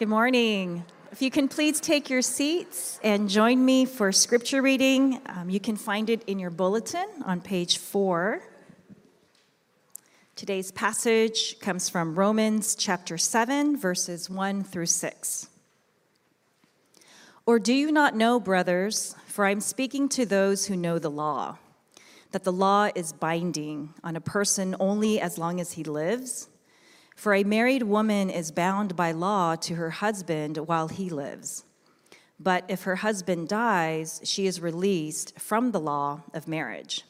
Good morning. If you can please take your seats and join me for scripture reading, um, you can find it in your bulletin on page four. Today's passage comes from Romans chapter 7, verses 1 through 6. Or do you not know, brothers, for I'm speaking to those who know the law, that the law is binding on a person only as long as he lives? For a married woman is bound by law to her husband while he lives. But if her husband dies, she is released from the law of marriage.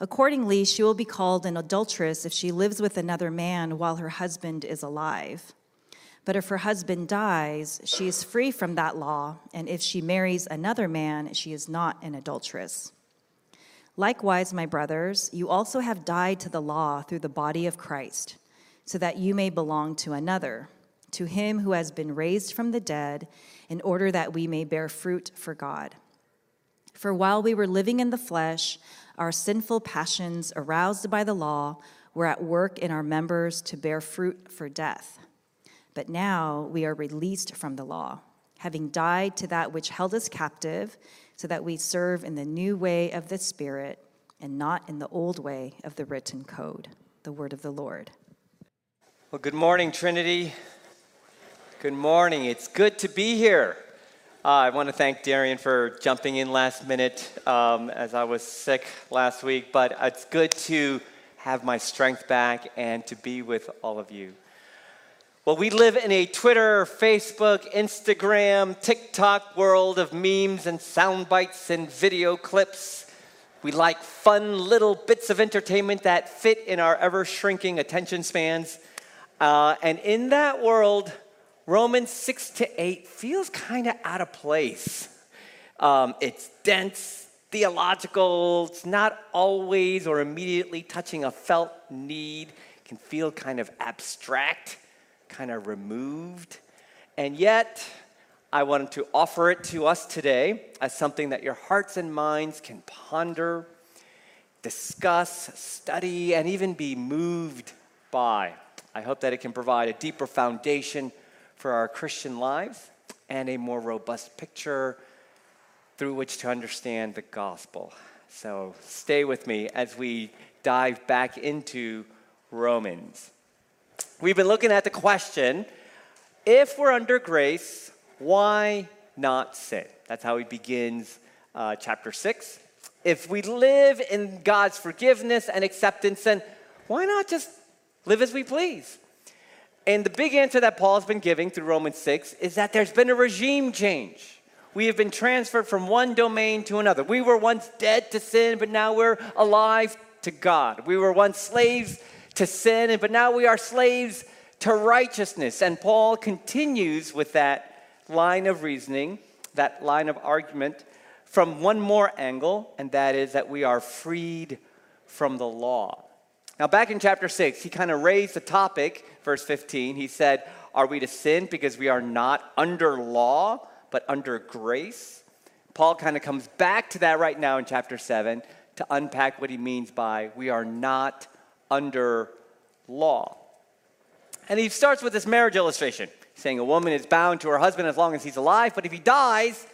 Accordingly, she will be called an adulteress if she lives with another man while her husband is alive. But if her husband dies, she is free from that law, and if she marries another man, she is not an adulteress. Likewise, my brothers, you also have died to the law through the body of Christ so that you may belong to another, to him who has been raised from the dead, in order that we may bear fruit for God. For while we were living in the flesh, our sinful passions, aroused by the law, were at work in our members to bear fruit for death. But now we are released from the law, having died to that which held us captive, so that we serve in the new way of the Spirit and not in the old way of the written code. The word of the Lord. Well, good morning, Trinity. Good morning. It's good to be here. Uh, I want to thank Darian for jumping in last minute um, as I was sick last week, but it's good to have my strength back and to be with all of you. Well, we live in a Twitter, Facebook, Instagram, TikTok world of memes and sound bites and video clips. We like fun little bits of entertainment that fit in our ever shrinking attention spans. Uh, and in that world, Romans 6 to 8 feels kind of out of place. Um, it's dense, theological, it's not always or immediately touching a felt need, it can feel kind of abstract, kind of removed. And yet, I wanted to offer it to us today as something that your hearts and minds can ponder, discuss, study, and even be moved by. I hope that it can provide a deeper foundation for our Christian lives and a more robust picture through which to understand the gospel. So stay with me as we dive back into Romans. We've been looking at the question if we're under grace, why not sin? That's how he begins uh, chapter 6. If we live in God's forgiveness and acceptance, then why not just live as we please. And the big answer that Paul's been giving through Romans 6 is that there's been a regime change. We have been transferred from one domain to another. We were once dead to sin, but now we're alive to God. We were once slaves to sin, but now we are slaves to righteousness. And Paul continues with that line of reasoning, that line of argument, from one more angle, and that is that we are freed from the law. Now, back in chapter 6, he kind of raised the topic, verse 15. He said, Are we to sin because we are not under law, but under grace? Paul kind of comes back to that right now in chapter 7 to unpack what he means by we are not under law. And he starts with this marriage illustration, saying a woman is bound to her husband as long as he's alive, but if he dies,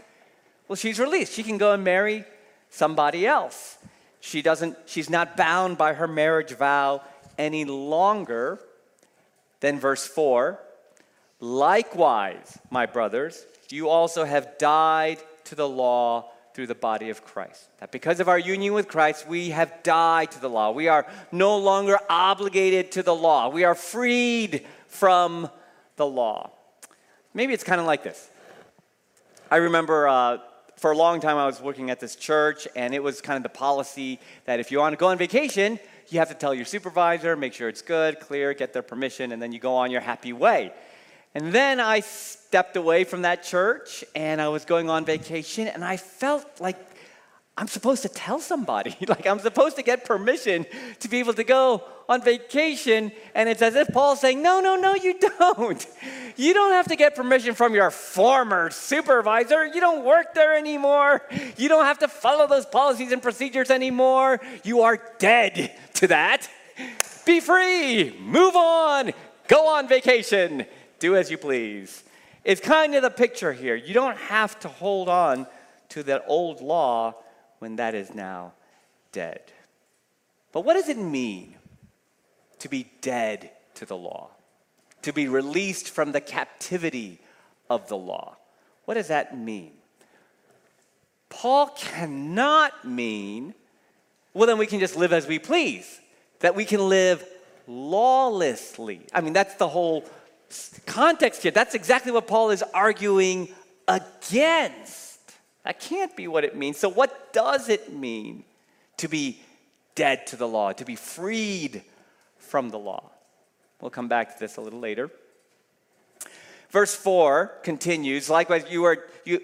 well, she's released. She can go and marry somebody else. She doesn't, she's not bound by her marriage vow any longer. Then, verse 4 Likewise, my brothers, you also have died to the law through the body of Christ. That because of our union with Christ, we have died to the law. We are no longer obligated to the law. We are freed from the law. Maybe it's kind of like this. I remember uh, for a long time I was working at this church, and it was kind of the policy that if you want to go on vacation, you have to tell your supervisor, make sure it's good, clear, get their permission, and then you go on your happy way. And then I stepped away from that church and I was going on vacation, and I felt like I'm supposed to tell somebody. like I'm supposed to get permission to be able to go on vacation. And it's as if Paul's saying, No, no, no, you don't. You don't have to get permission from your former supervisor. You don't work there anymore. You don't have to follow those policies and procedures anymore. You are dead to that. Be free. Move on. Go on vacation. Do as you please. It's kind of the picture here. You don't have to hold on to that old law when that is now dead. But what does it mean to be dead to the law? To be released from the captivity of the law? What does that mean? Paul cannot mean, well, then we can just live as we please, that we can live lawlessly. I mean, that's the whole context here. That's exactly what Paul is arguing against. That can't be what it means. So, what does it mean to be dead to the law, to be freed from the law? We'll come back to this a little later. Verse 4 continues, likewise, you are you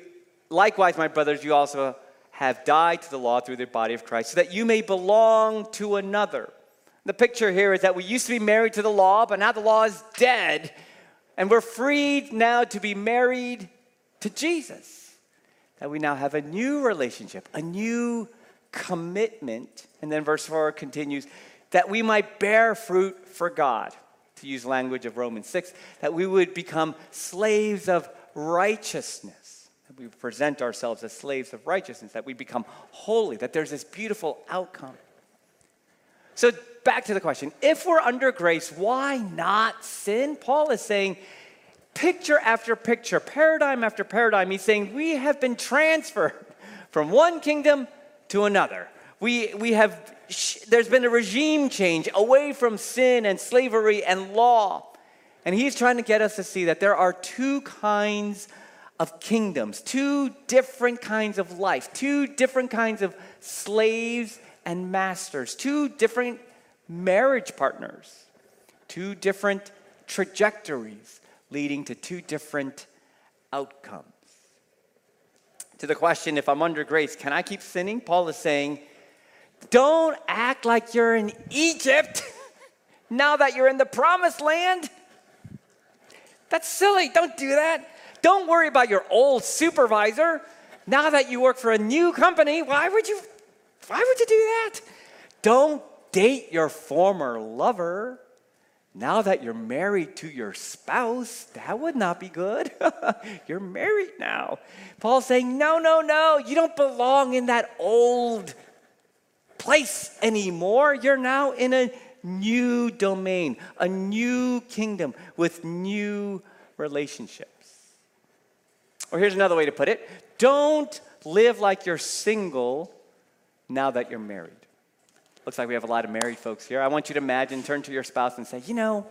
likewise, my brothers, you also have died to the law through the body of Christ, so that you may belong to another. The picture here is that we used to be married to the law, but now the law is dead, and we're freed now to be married to Jesus. That we now have a new relationship, a new commitment. And then verse 4 continues that we might bear fruit for God, to use language of Romans 6, that we would become slaves of righteousness, that we present ourselves as slaves of righteousness, that we become holy, that there's this beautiful outcome. So, back to the question if we're under grace, why not sin? Paul is saying, picture after picture, paradigm after paradigm, he's saying we have been transferred from one kingdom to another. We, we have, there's been a regime change away from sin and slavery and law. And he's trying to get us to see that there are two kinds of kingdoms, two different kinds of life, two different kinds of slaves and masters, two different marriage partners, two different trajectories leading to two different outcomes. To the question, if I'm under grace, can I keep sinning? Paul is saying, don't act like you're in Egypt now that you're in the promised land. That's silly. Don't do that. Don't worry about your old supervisor. Now that you work for a new company, why would you why would you do that? Don't date your former lover. Now that you're married to your spouse, that would not be good. you're married now. Paul's saying, no, no, no, you don't belong in that old place anymore. You're now in a new domain, a new kingdom with new relationships. Or here's another way to put it don't live like you're single now that you're married. Looks like we have a lot of married folks here. I want you to imagine, turn to your spouse and say, you know,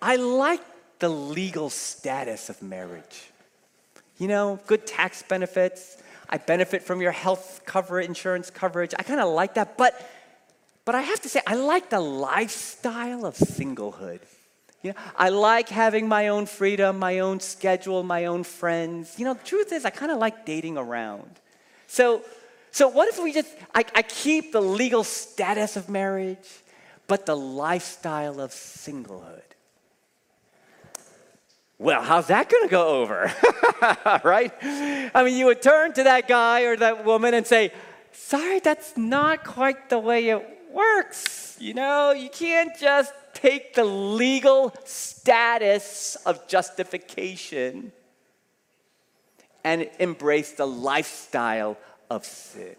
I like the legal status of marriage. You know, good tax benefits. I benefit from your health cover, insurance coverage. I kind of like that, but but I have to say, I like the lifestyle of singlehood. You know, I like having my own freedom, my own schedule, my own friends. You know, the truth is, I kind of like dating around. So, so what if we just, I, I keep the legal status of marriage, but the lifestyle of singlehood? Well, how's that going to go over? right? I mean, you would turn to that guy or that woman and say, Sorry, that's not quite the way it works. You know, you can't just take the legal status of justification and embrace the lifestyle of sin.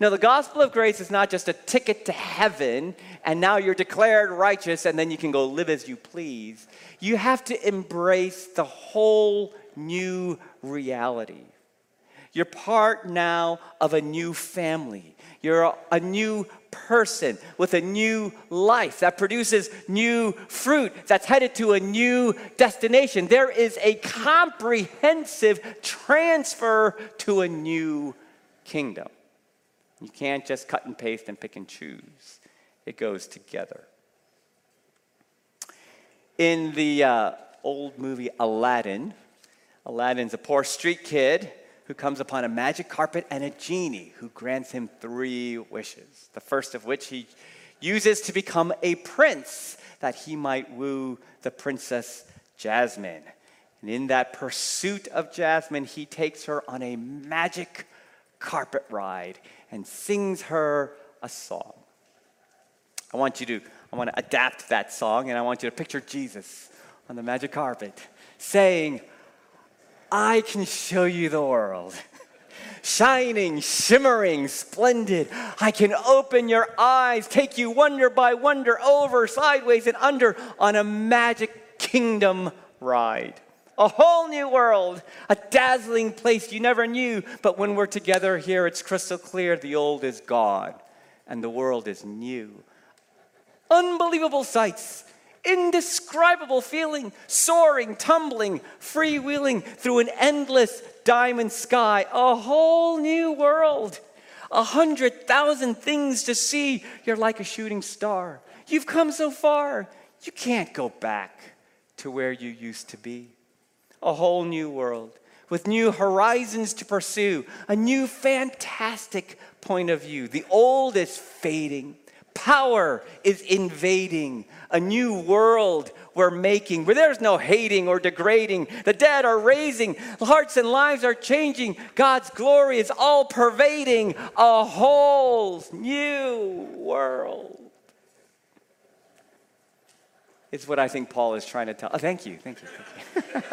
Now, the gospel of grace is not just a ticket to heaven and now you're declared righteous and then you can go live as you please. You have to embrace the whole new reality. You're part now of a new family. You're a new person with a new life that produces new fruit that's headed to a new destination. There is a comprehensive transfer to a new kingdom. You can't just cut and paste and pick and choose, it goes together. In the uh, old movie Aladdin, Aladdin's a poor street kid who comes upon a magic carpet and a genie who grants him three wishes. The first of which he uses to become a prince that he might woo the princess Jasmine. And in that pursuit of Jasmine, he takes her on a magic carpet ride and sings her a song. I want you to I want to adapt that song and I want you to picture Jesus on the magic carpet, saying, I can show you the world. Shining, shimmering, splendid. I can open your eyes, take you wonder by wonder, over, sideways, and under on a magic kingdom ride. A whole new world, a dazzling place you never knew. But when we're together here, it's crystal clear the old is gone and the world is new. Unbelievable sights, indescribable feeling, soaring, tumbling, freewheeling through an endless diamond sky, a whole new world. A hundred thousand things to see. You're like a shooting star. You've come so far. You can't go back to where you used to be. A whole new world with new horizons to pursue, a new fantastic point of view. The old is fading, power is invading, a new world we're making where there's no hating or degrading. The dead are raising, hearts and lives are changing. God's glory is all pervading a whole new world. Is what I think Paul is trying to tell. Oh, thank you, thank you, thank you.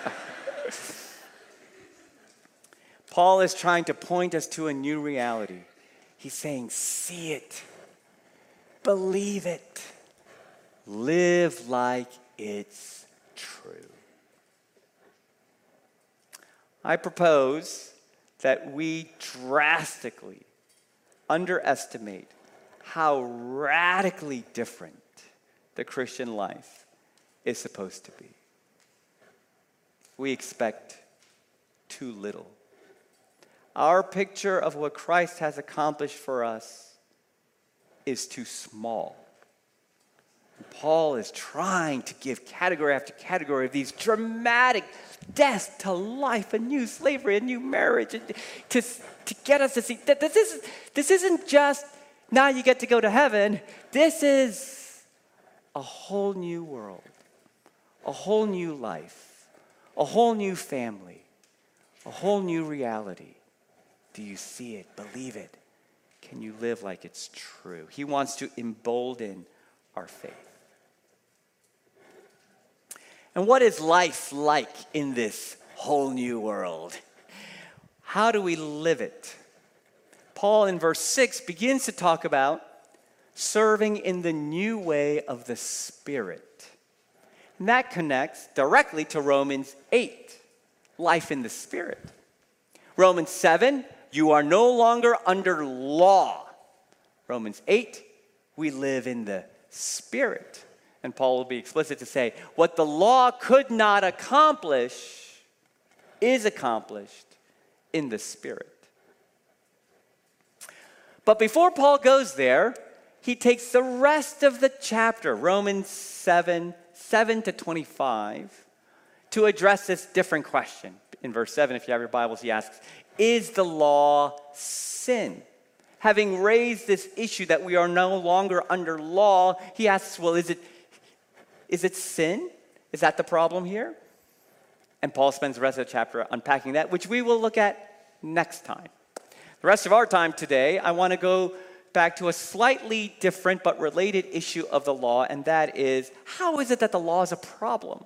Paul is trying to point us to a new reality. He's saying, see it, believe it, live like it's true. I propose that we drastically underestimate how radically different the Christian life is supposed to be. We expect too little. Our picture of what Christ has accomplished for us is too small. Paul is trying to give category after category of these dramatic deaths to life, a new slavery, a new marriage, to, to get us to see that this, is, this isn't just now you get to go to heaven. This is a whole new world, a whole new life, a whole new family, a whole new reality. Do you see it? Believe it? Can you live like it's true? He wants to embolden our faith. And what is life like in this whole new world? How do we live it? Paul in verse 6 begins to talk about serving in the new way of the Spirit. And that connects directly to Romans 8, life in the Spirit. Romans 7, you are no longer under law. Romans 8, we live in the Spirit. And Paul will be explicit to say, what the law could not accomplish is accomplished in the Spirit. But before Paul goes there, he takes the rest of the chapter, Romans 7, 7 to 25, to address this different question. In verse 7, if you have your Bibles, he asks, is the law sin? Having raised this issue that we are no longer under law, he asks, well, is it, is it sin? Is that the problem here? And Paul spends the rest of the chapter unpacking that, which we will look at next time. The rest of our time today, I want to go back to a slightly different but related issue of the law, and that is how is it that the law is a problem?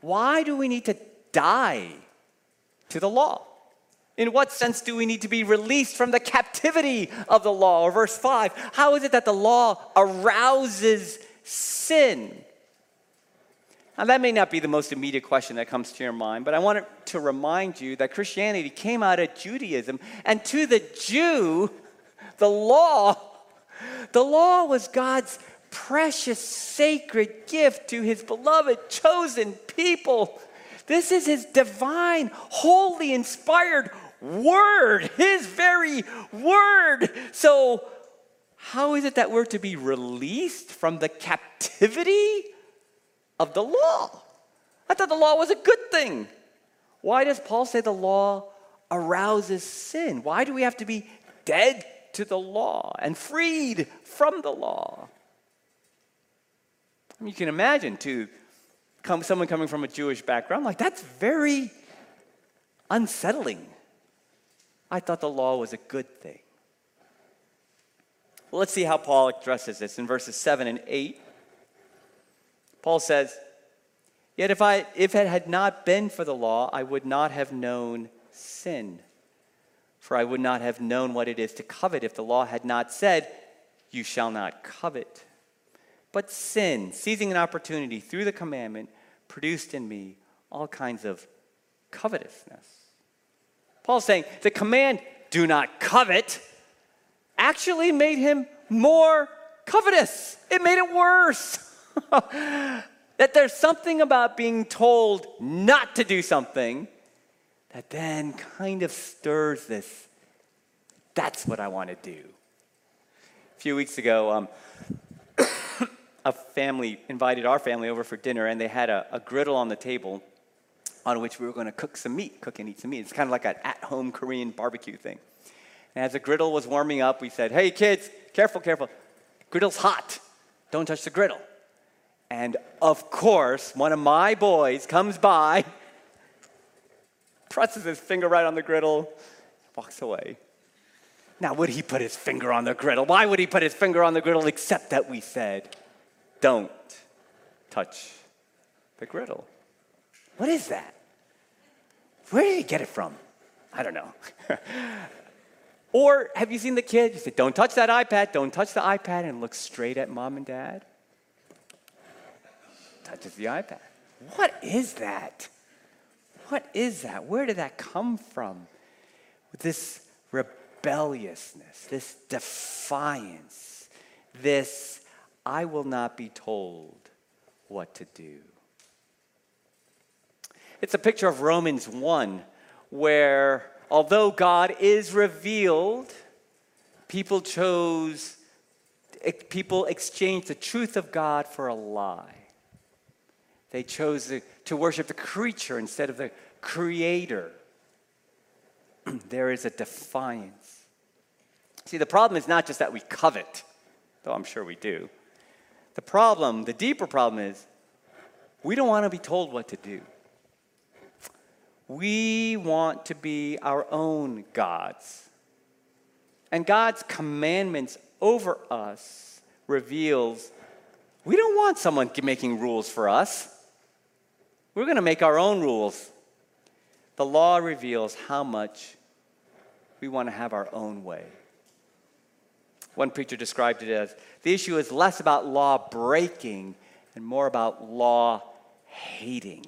Why do we need to die to the law? In what sense do we need to be released from the captivity of the law? Or verse 5, how is it that the law arouses sin? Now, that may not be the most immediate question that comes to your mind, but I want to remind you that Christianity came out of Judaism, and to the Jew, the law, the law was God's precious, sacred gift to his beloved, chosen people. This is his divine, holy, inspired word, his very word. So, how is it that we're to be released from the captivity of the law? I thought the law was a good thing. Why does Paul say the law arouses sin? Why do we have to be dead to the law and freed from the law? I mean, you can imagine, too, come, someone coming from a Jewish background, like that's very unsettling. I thought the law was a good thing. Well, let's see how Paul addresses this in verses 7 and 8. Paul says, Yet if, I, if it had not been for the law, I would not have known sin. For I would not have known what it is to covet if the law had not said, You shall not covet. But sin, seizing an opportunity through the commandment, produced in me all kinds of covetousness. Paul's saying the command, do not covet, actually made him more covetous. It made it worse. that there's something about being told not to do something that then kind of stirs this. That's what I want to do. A few weeks ago, um, a family invited our family over for dinner, and they had a, a griddle on the table on which we were going to cook some meat, cook and eat some meat. It's kind of like an at home Korean barbecue thing. And as the griddle was warming up, we said, Hey, kids, careful, careful. Griddle's hot. Don't touch the griddle. And of course, one of my boys comes by, presses his finger right on the griddle, walks away. Now, would he put his finger on the griddle? Why would he put his finger on the griddle except that we said, don't touch the griddle? What is that? Where did you get it from? I don't know. or have you seen the kid? You say, don't touch that iPad, don't touch the iPad, and look straight at mom and dad. Touches the iPad. What is that? What is that? Where did that come from? This rebelliousness, this defiance, this I will not be told what to do. It's a picture of Romans 1, where although God is revealed, people chose, people exchanged the truth of God for a lie. They chose to worship the creature instead of the creator. there is a defiance. See, the problem is not just that we covet, though I'm sure we do. The problem, the deeper problem is we don't want to be told what to do. We want to be our own gods. And God's commandments over us reveals we don't want someone making rules for us. We're going to make our own rules. The law reveals how much we want to have our own way. One preacher described it as the issue is less about law breaking and more about law hating.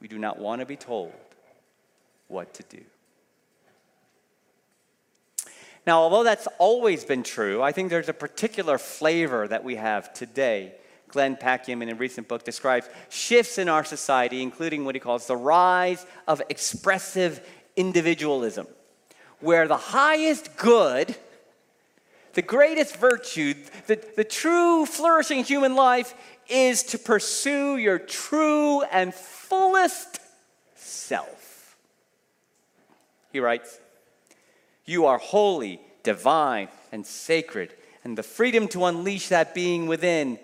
We do not want to be told what to do. Now, although that's always been true, I think there's a particular flavor that we have today. Glenn Packiam, in a recent book, describes shifts in our society, including what he calls the rise of expressive individualism, where the highest good, the greatest virtue, the, the true flourishing human life is to pursue your true and fullest self. He writes, You are holy, divine, and sacred, and the freedom to unleash that being within,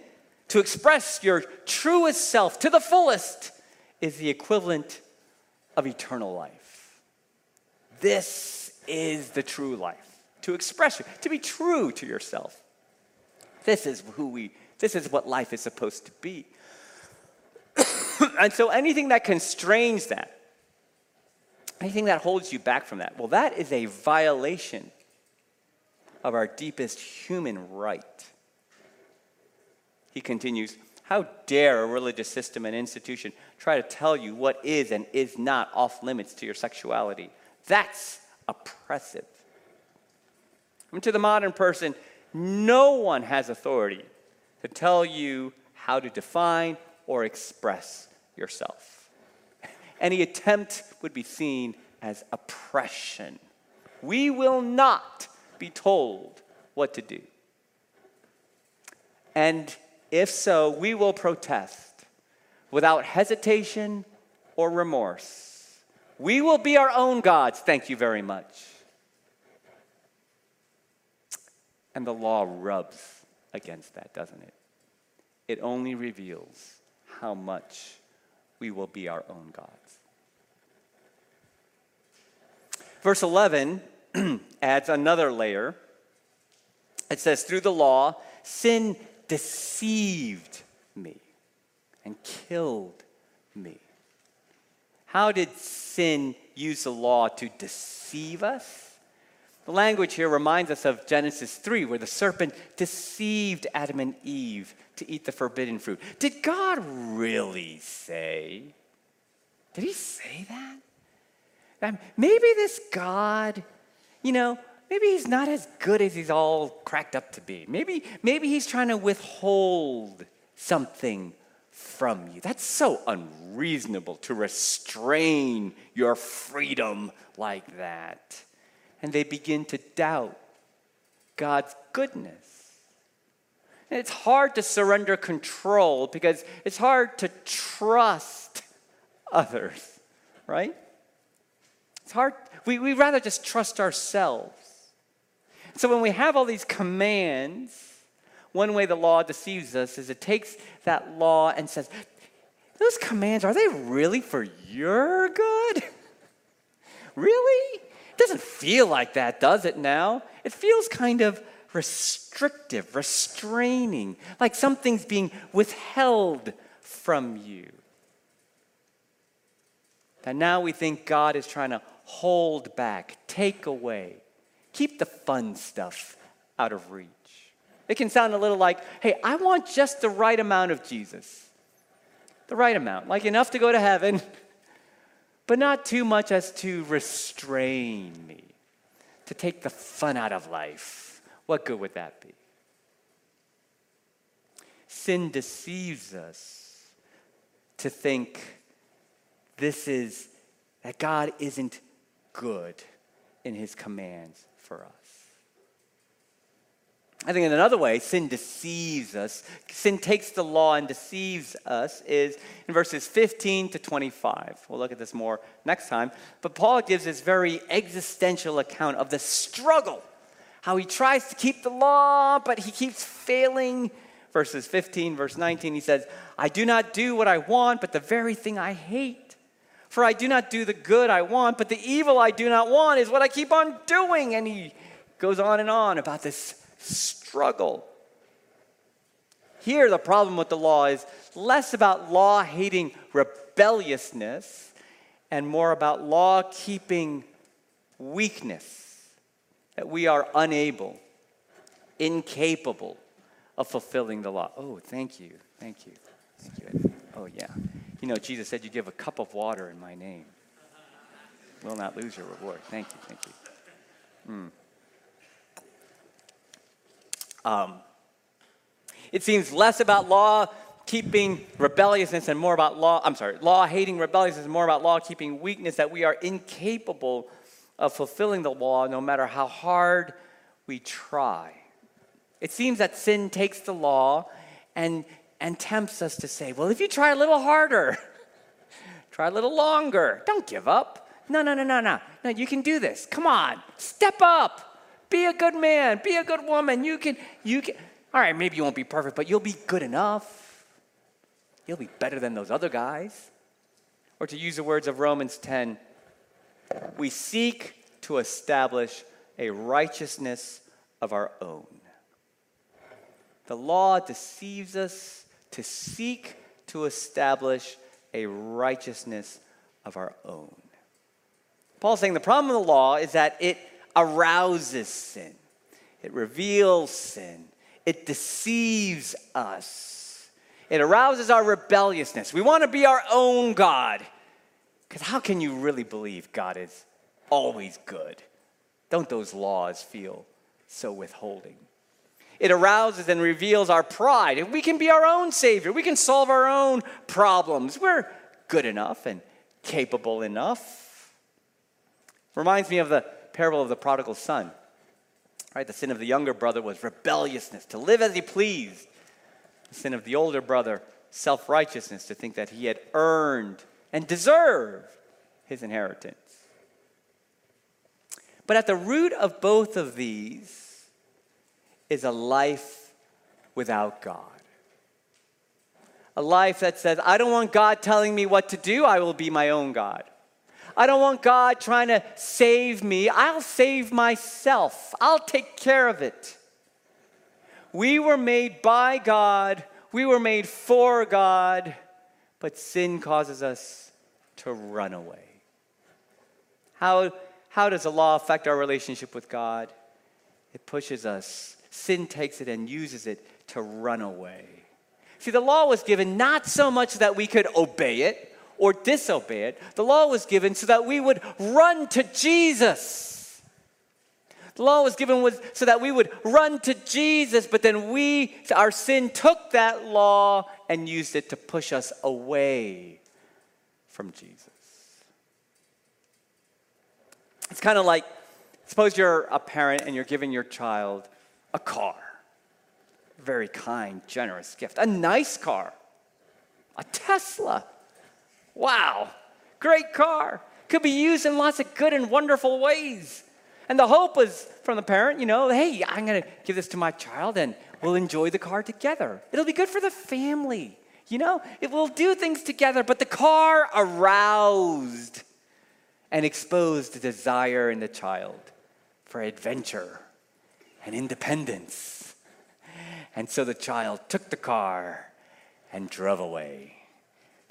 to express your truest self to the fullest, is the equivalent of eternal life. This is the true life. To express, you, to be true to yourself. This is who we, this is what life is supposed to be. and so anything that constrains that, anything that holds you back from that, well, that is a violation of our deepest human right. He continues, How dare a religious system and institution try to tell you what is and is not off limits to your sexuality? That's oppressive. I mean, to the modern person, no one has authority to tell you how to define or express yourself. Any attempt would be seen as oppression. We will not be told what to do. And if so, we will protest without hesitation or remorse. We will be our own gods, thank you very much. And the law rubs against that, doesn't it? It only reveals how much we will be our own gods. Verse 11 adds another layer. It says, Through the law, sin deceived me. and killed me. How did sin use the law to deceive us? Language here reminds us of Genesis 3, where the serpent deceived Adam and Eve to eat the forbidden fruit. Did God really say? Did he say that? that maybe this God, you know, maybe he's not as good as he's all cracked up to be. Maybe, maybe he's trying to withhold something from you. That's so unreasonable to restrain your freedom like that and they begin to doubt God's goodness. And it's hard to surrender control because it's hard to trust others, right? It's hard. We, we rather just trust ourselves. So when we have all these commands, one way the law deceives us is it takes that law and says, those commands, are they really for your good? really? It doesn't feel like that, does it now? It feels kind of restrictive, restraining, like something's being withheld from you. That now we think God is trying to hold back, take away, keep the fun stuff out of reach. It can sound a little like, hey, I want just the right amount of Jesus. The right amount, like enough to go to heaven, but not too much as to restrain me, to take the fun out of life. What good would that be? Sin deceives us to think this is that God isn't good in his commands for us. I think in another way, sin deceives us. Sin takes the law and deceives us is in verses 15 to 25. We'll look at this more next time. But Paul gives this very existential account of the struggle, how he tries to keep the law, but he keeps failing. Verses 15, verse 19, he says, I do not do what I want, but the very thing I hate. For I do not do the good I want, but the evil I do not want is what I keep on doing. And he goes on and on about this struggle. Here, the problem with the law is less about law hating rebelliousness and more about law keeping weakness, that we are unable, incapable of fulfilling the law. Oh, thank you. Thank you. Thank you. Oh, yeah. You know, Jesus said, You give a cup of water in my name. Will not lose your reward. Thank you. Thank you. Mm. Um, it seems less about law keeping rebelliousness and more about law, I'm sorry, law hating rebelliousness and more about law keeping weakness, that we are incapable of fulfilling the law no matter how hard we try. It seems that sin takes the law and, and tempts us to say, well, if you try a little harder, try a little longer, don't give up. No, no, no, no, no. No, you can do this. Come on, step up. Be a good man. Be a good woman. You can, you can. All right, maybe you won't be perfect, but you'll be good enough. You'll be better than those other guys. Or to use the words of Romans 10, we seek to establish a righteousness of our own. The law deceives us to seek to establish a righteousness of our own. Paul's saying the problem of the law is that it arouses sin, it reveals sin, it deceives us, it arouses our rebelliousness. We want to be our own God. Because how can you really believe God is always good? Don't those laws feel so withholding? It arouses and reveals our pride. We can be our own Savior. We can solve our own problems. We're good enough and capable enough. Reminds me of the parable of the prodigal son. Right, the sin of the younger brother was rebelliousness, to live as he pleased. The sin of the older brother, self righteousness, to think that he had earned and deserved his inheritance. But at the root of both of these is a life without God. A life that says, I don't want God telling me what to do, I will be my own God. I don't want God trying to save me. I'll save myself, I'll take care of it. We were made by God, we were made for God, but sin causes us to run away. How, how does the law affect our relationship with God? It pushes us. Sin takes it and uses it to run away. See, the law was given not so much that we could obey it or disobey it, the law was given so that we would run to Jesus. The law was given was so that we would run to Jesus, but then we, our sin, took that law and used it to push us away from Jesus. It's kind of like suppose you're a parent and you're giving your child a car. Very kind, generous gift. A nice car. A Tesla. Wow. Great car. Could be used in lots of good and wonderful ways. And the hope was from the parent, you know, hey, I'm going to give this to my child and we'll enjoy the car together. It'll be good for the family. You know, it will do things together, but the car aroused and exposed the desire in the child for adventure and independence. And so the child took the car and drove away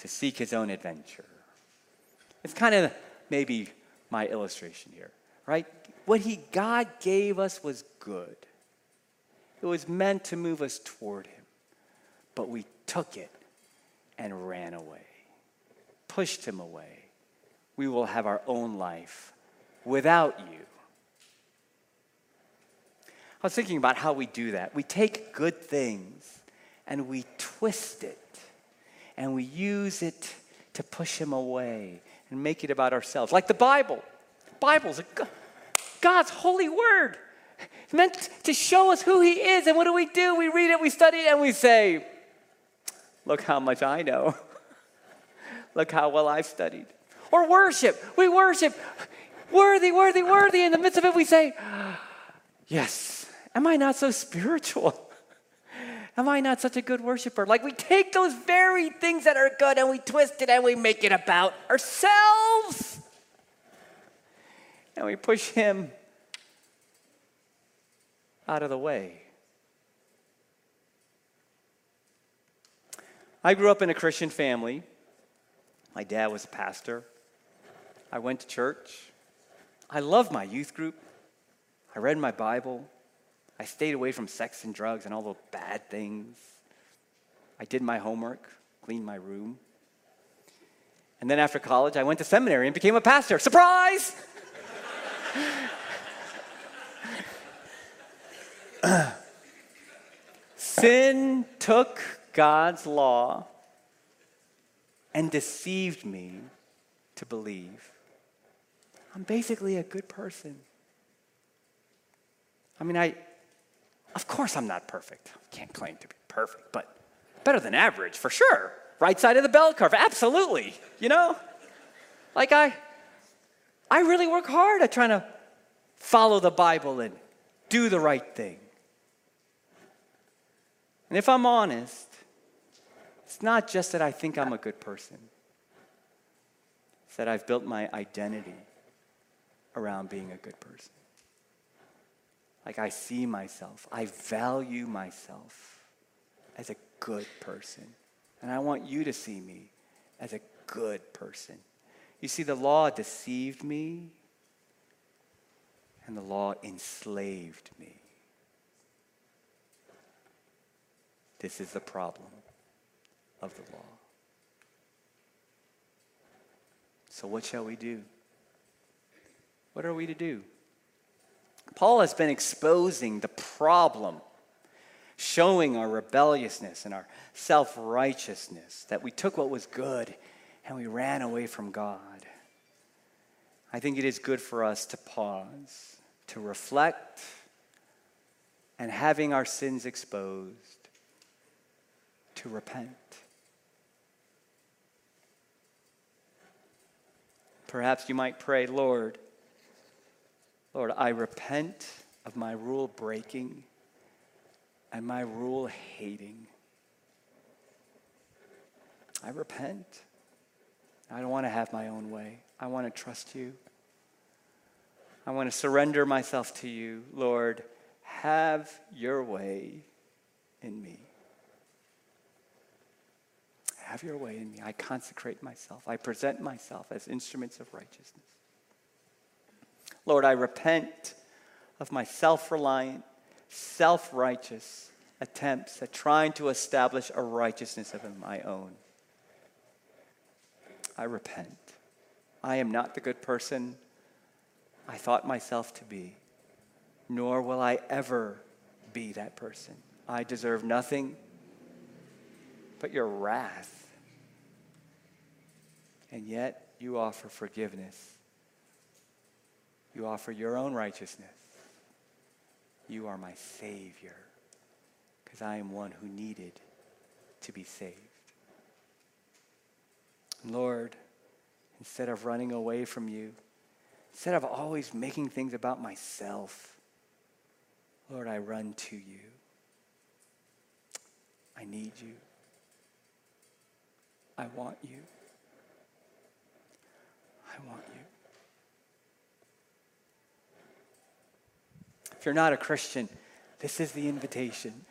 to seek his own adventure. It's kind of maybe my illustration here, right? What he God gave us was good. It was meant to move us toward him. But we took it and ran away, pushed him away we will have our own life without you. I was thinking about how we do that. We take good things and we twist it and we use it to push him away and make it about ourselves. Like the Bible. The Bible's God's holy word. It's meant to show us who he is. And what do we do? We read it, we study it, and we say, Look how much I know. Look how well I've studied. Or worship. We worship. Worthy, worthy, worthy. In the midst of it, we say, Yes, am I not so spiritual? Am I not such a good worshiper? Like we take those very things that are good and we twist it and we make it about ourselves. And we push Him out of the way. I grew up in a Christian family. My dad was a pastor. I went to church. I loved my youth group. I read my Bible. I stayed away from sex and drugs and all those bad things. I did my homework, cleaned my room. And then after college, I went to seminary and became a pastor. Surprise! Sin took God's law and deceived me to believe I'm basically a good person. I mean, I, of course, I'm not perfect. I can't claim to be perfect, but better than average for sure. Right side of the bell curve, absolutely. You know, like I, I really work hard at trying to follow the Bible and do the right thing. And if I'm honest, it's not just that I think I'm a good person, it's that I've built my identity around being a good person. Like I see myself, I value myself as a good person. And I want you to see me as a good person. You see, the law deceived me, and the law enslaved me. This is the problem of the law. So, what shall we do? What are we to do? Paul has been exposing the problem, showing our rebelliousness and our self righteousness, that we took what was good and we ran away from God. I think it is good for us to pause, to reflect, and having our sins exposed, to repent. Perhaps you might pray, Lord, Lord, I repent of my rule breaking and my rule hating. I repent. I don't want to have my own way. I want to trust you. I want to surrender myself to you. Lord, have your way in me. have your way in me. I consecrate myself. I present myself as instruments of righteousness. Lord, I repent of my self reliant, self righteous attempts at trying to establish a righteousness of my own. I repent. I am not the good person I thought myself to be, nor will I ever be that person. I deserve nothing but your wrath. And yet you offer forgiveness. You offer your own righteousness. You are my Savior because I am one who needed to be saved. Lord, instead of running away from you, instead of always making things about myself, Lord, I run to you. I need you. I want you. I want you. If you're not a Christian, this is the invitation.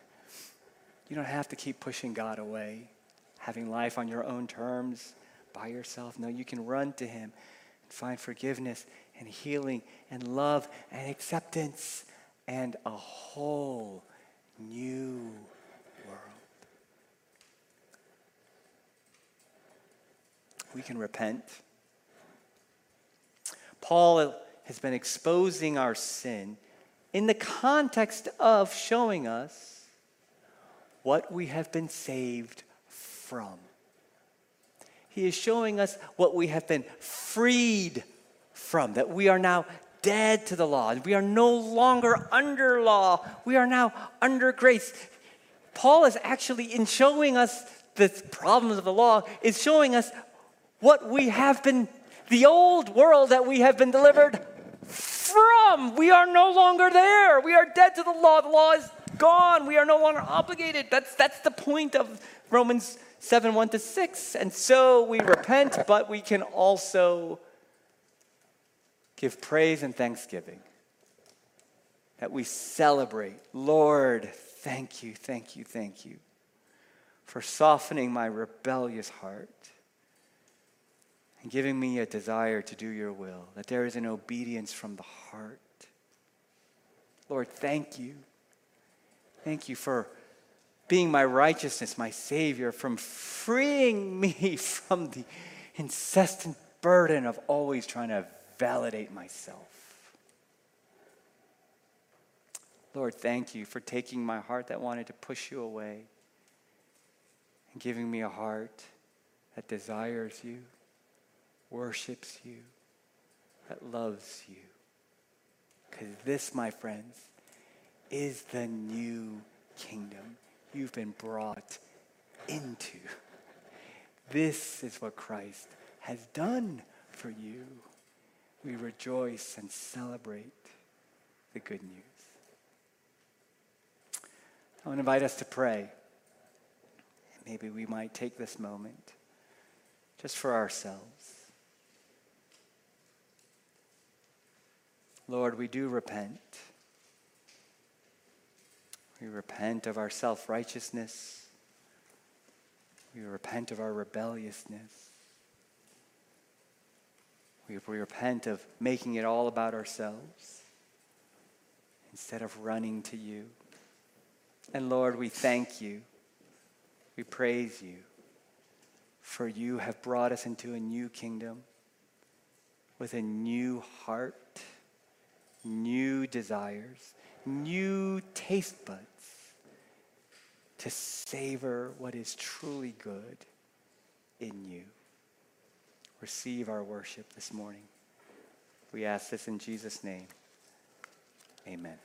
You don't have to keep pushing God away, having life on your own terms by yourself. No, you can run to Him and find forgiveness and healing and love and acceptance and a whole new world. We can repent. Paul has been exposing our sin in the context of showing us what we have been saved from. He is showing us what we have been freed from, that we are now dead to the law. We are no longer under law. We are now under grace. Paul is actually, in showing us the problems of the law, is showing us what we have been, the old world that we have been delivered We are no longer there. We are dead to the law. The law is gone. We are no longer obligated. That's, that's the point of Romans 7 1 to 6. And so we repent, but we can also give praise and thanksgiving. That we celebrate. Lord, thank you, thank you, thank you for softening my rebellious heart and giving me a desire to do your will, that there is an obedience from the heart. Lord, thank you. Thank you for being my righteousness, my Savior, from freeing me from the incessant burden of always trying to validate myself. Lord, thank you for taking my heart that wanted to push you away and giving me a heart that desires you worships you, that loves you. Because this, my friends, is the new kingdom you've been brought into. This is what Christ has done for you. We rejoice and celebrate the good news. I want to invite us to pray. Maybe we might take this moment just for ourselves. Lord, we do repent. We repent of our self righteousness. We repent of our rebelliousness. We, we repent of making it all about ourselves instead of running to you. And Lord, we thank you. We praise you. For you have brought us into a new kingdom with a new heart new desires, new taste buds to savor what is truly good in you. Receive our worship this morning. We ask this in Jesus' name. Amen.